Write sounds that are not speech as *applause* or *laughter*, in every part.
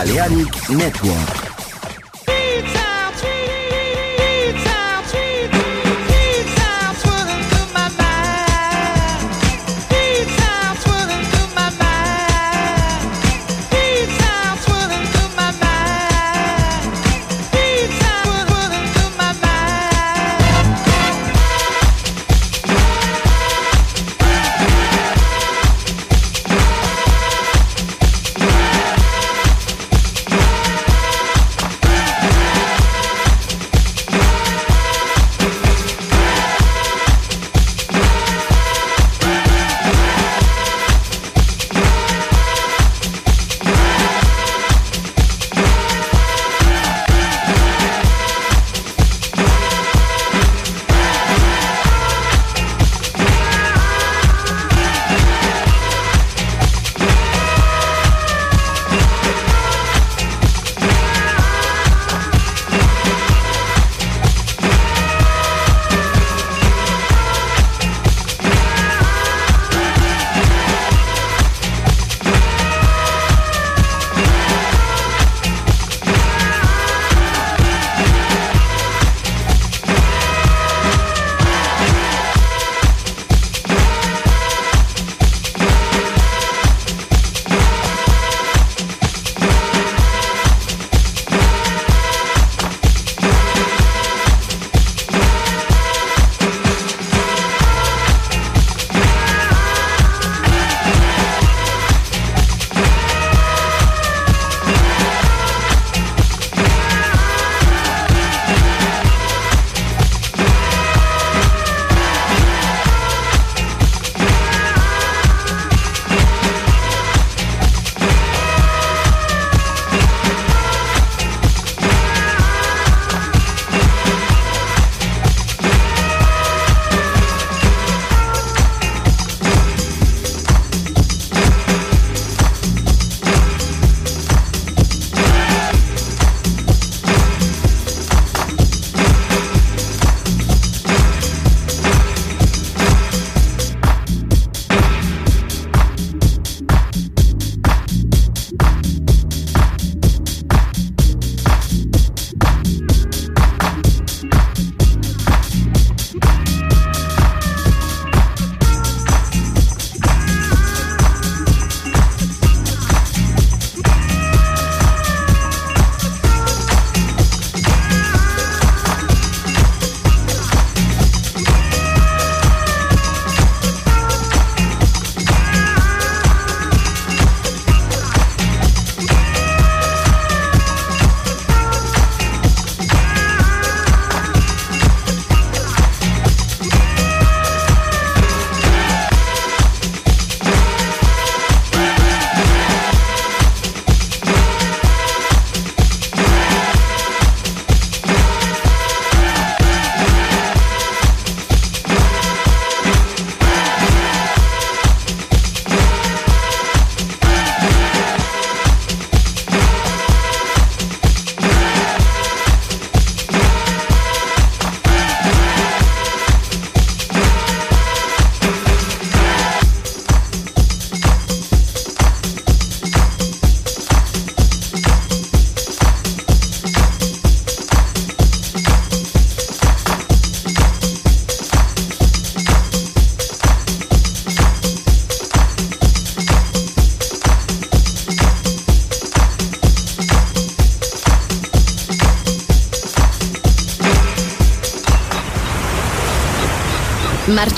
Balearic Network.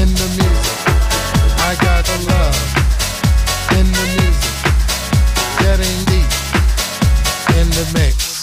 in the music. I got the love in the music. Deep in the mix.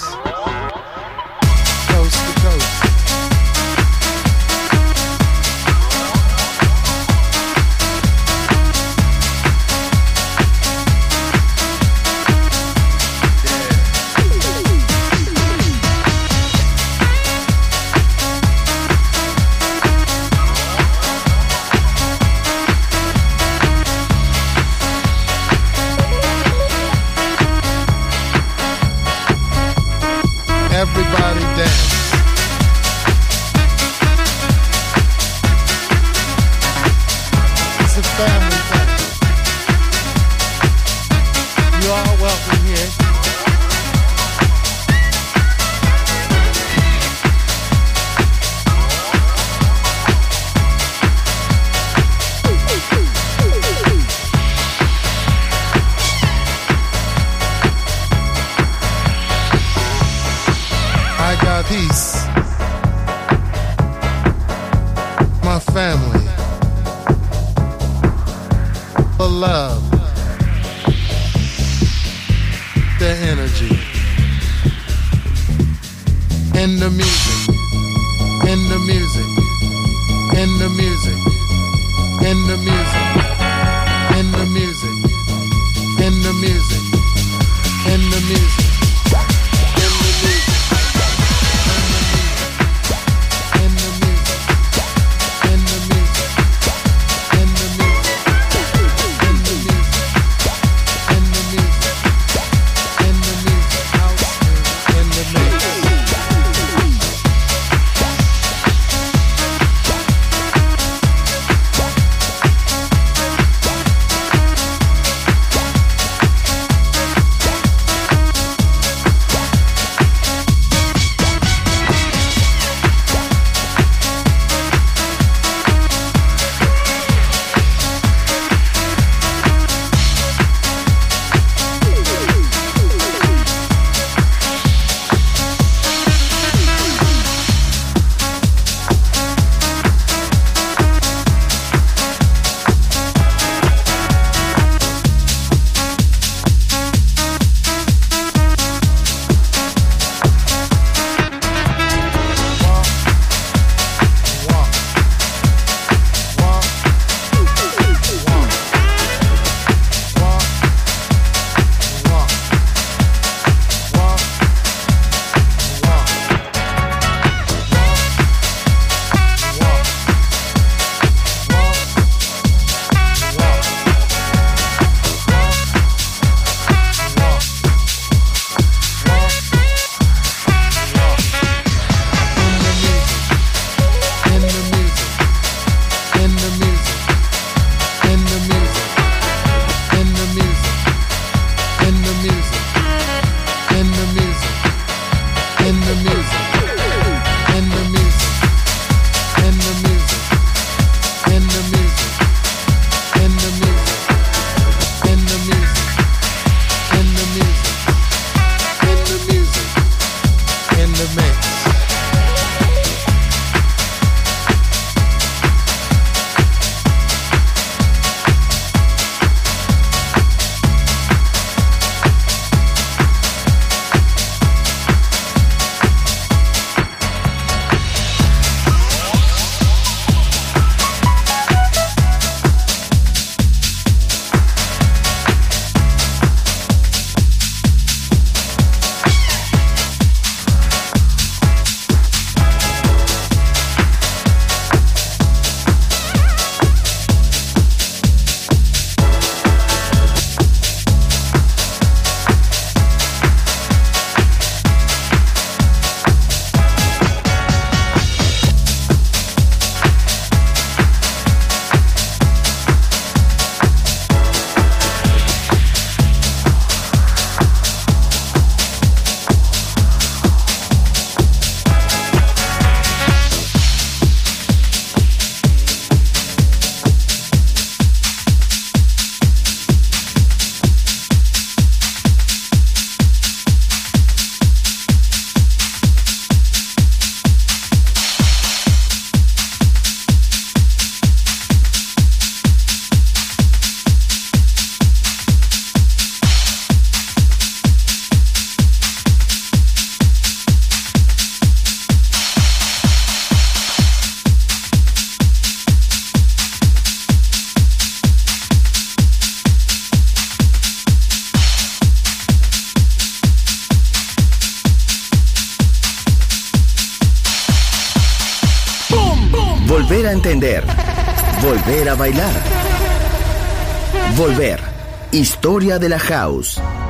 De la house.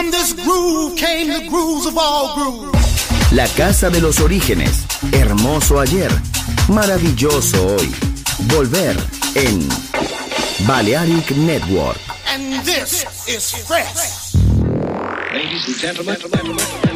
From this groove came the grooves of all grooves. La casa de los orígenes, hermoso ayer, maravilloso hoy. Volver en Balearic Network. And this is fresh. Ladies and gentlemen.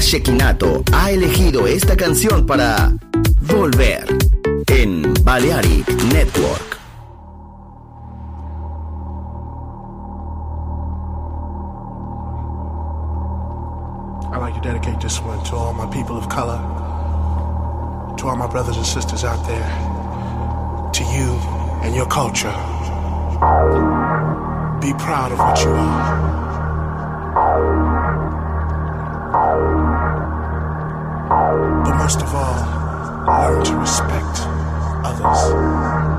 Shekinato ha elegido esta canción para Volver en Balearic Network. I'd like to dedicate this one to all my people of color, to all my brothers and sisters out there, to you and your culture. Be proud of what you are. Most of all, learn to respect others.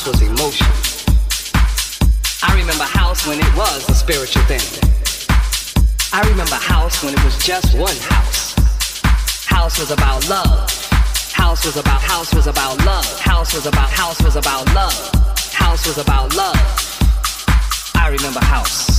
house was emotion. I remember house when it was a spiritual thing. I remember house when it was just one house. House was about love. House was about house was about love. House was about house was about love. House was about love. I remember house.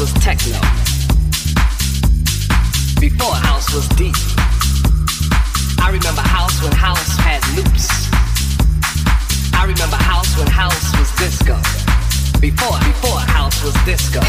Was techno. Before house was deep. I remember house when house had loops. I remember house when house was disco. Before, before house was disco.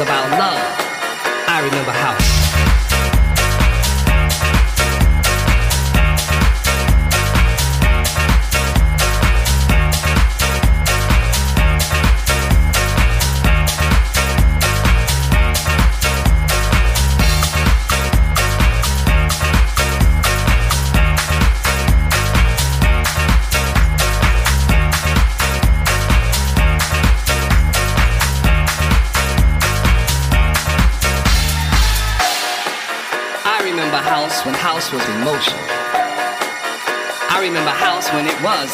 About love. I remember house.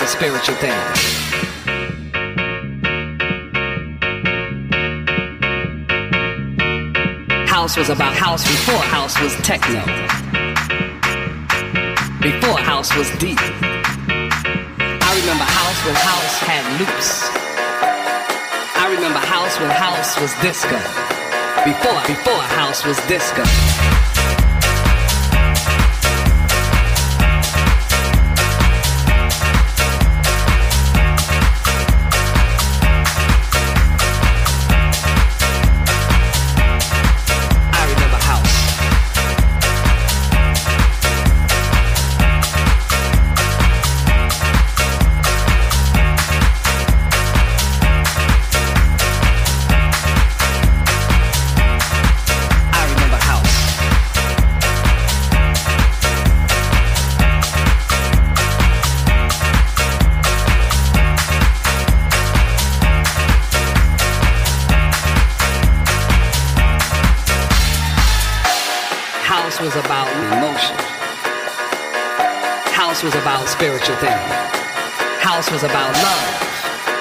A spiritual thing. House was about house before house was techno. Before house was deep. I remember house when house had loops. I remember house when house was disco. Before, before house was disco. Was about spiritual thing. House was about love.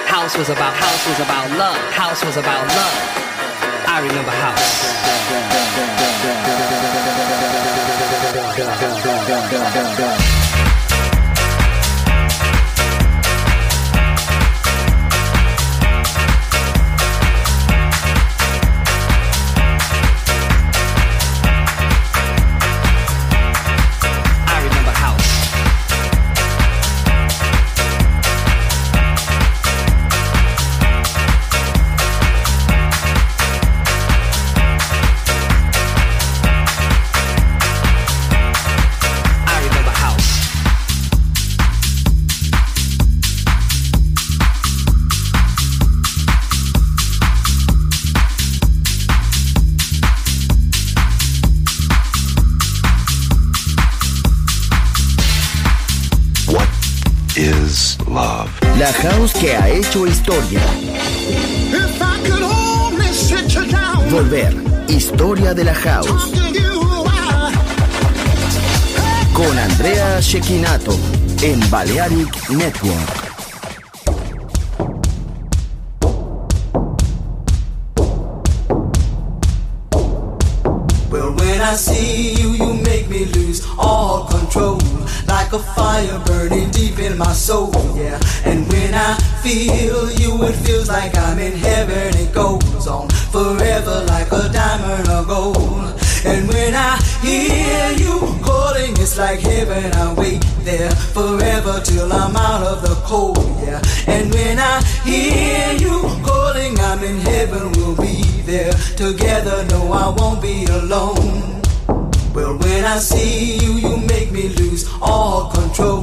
House was about house was about love. House was about love. I remember house. *laughs* hecho historia. Volver. Historia de la house. Con Andrea Shekinato. En Balearic Network. Well, when I see you, you make me lose all control. Like a fire goes on forever like a diamond or gold. And when I hear you calling, it's like heaven. I wait there forever till I'm out of the cold, yeah. And when I hear you calling, I'm in heaven. We'll be there together. No, I won't be alone. Well, when I see you, you make me lose all control.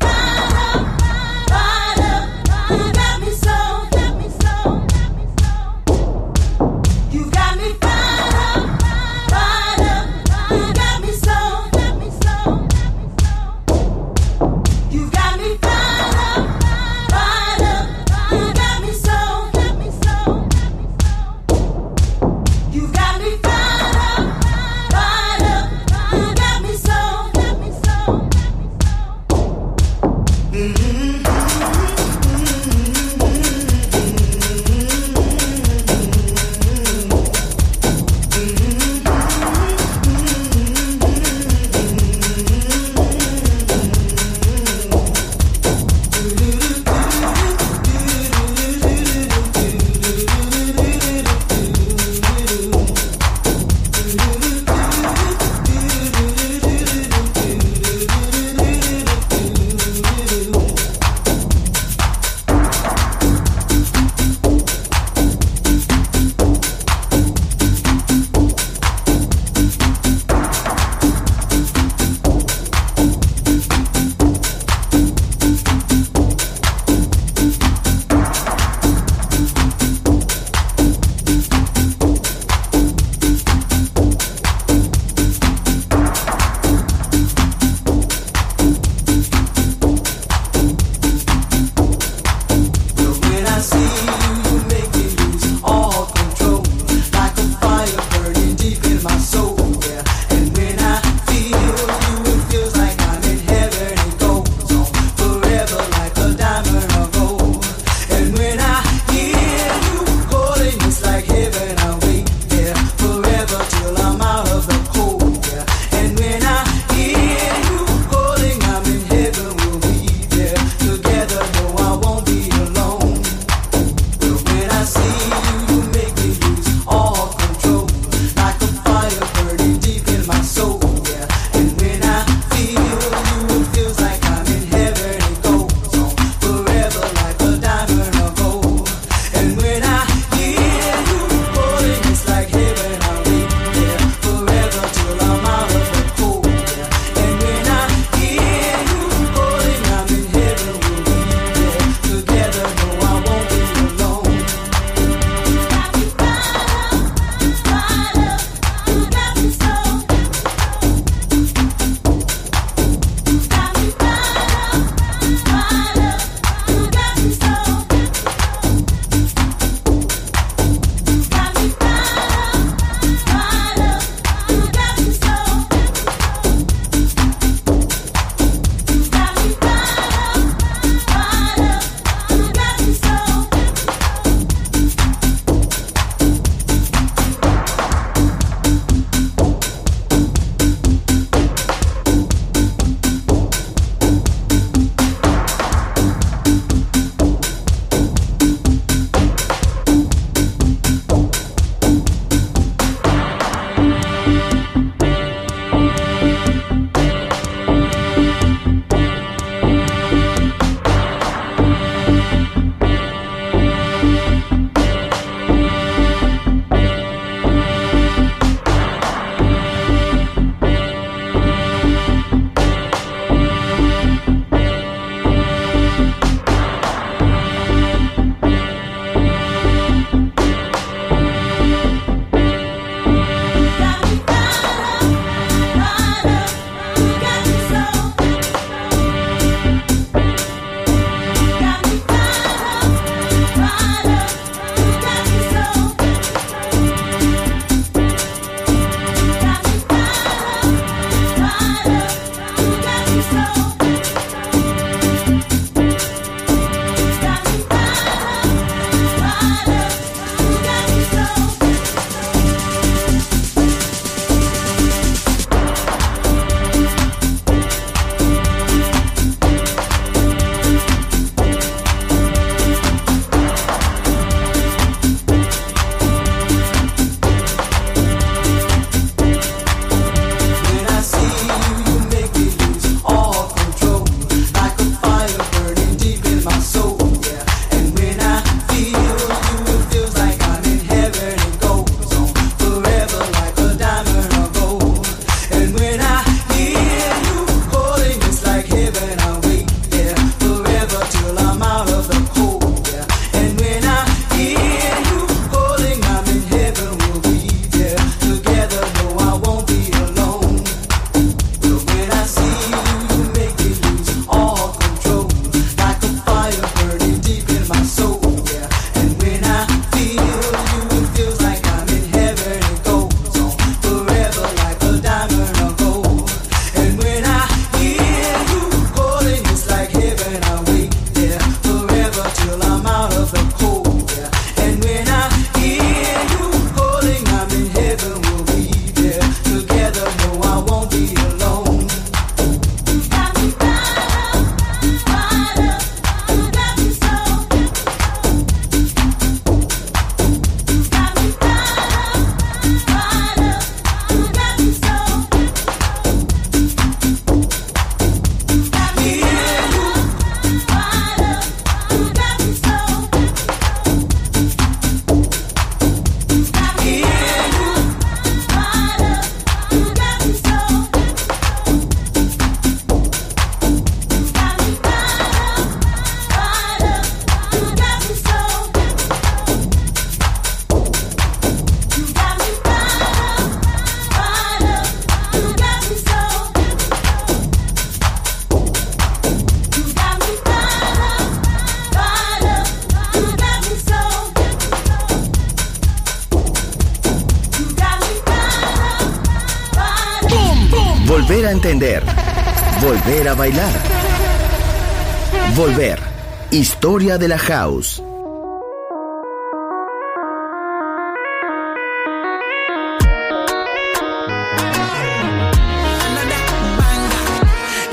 Historia de la house.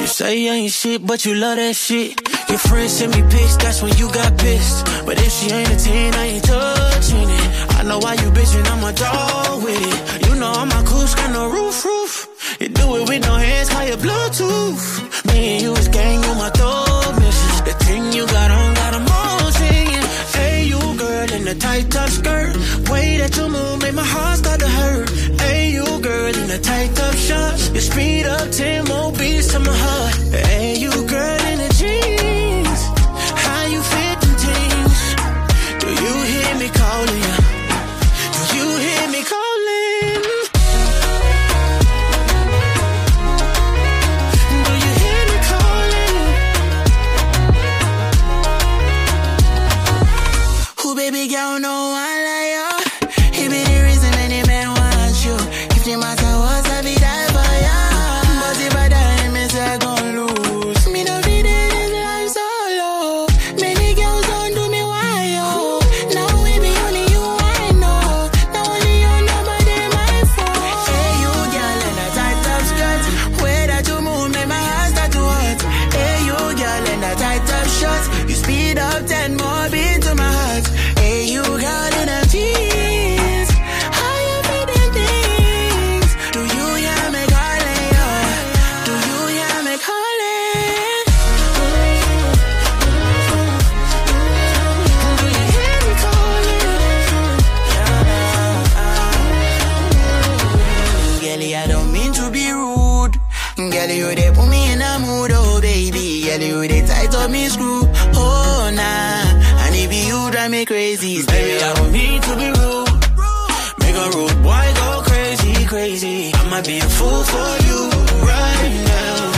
You say you ain't shit, but you love that shit. Your friends send me pics, that's when you got pissed. But if she ain't a 10, I ain't touching it. I know why you bitchin', I'm a dog with it. You know I'm a cool, got no roof, roof. You do it with no hands, call it Bluetooth. Me and you is gang on my throat missions. Thing you got on got them all singing. Hey, you girl in the tight top skirt. Way that you move make my heart start to hurt. Hey, you girl in the tight top shorts. You speed up 10 more beats to my heart. Hey, you girl in the jeans. How you fit them jeans? Do you hear me calling you? Girl, you they put me in a mood, oh baby. Girl, you they tight up me screw, oh nah. And if you drive me crazy, baby, I don't mean to be rude. Make a rude boy go crazy, crazy. I might be a fool for you right now.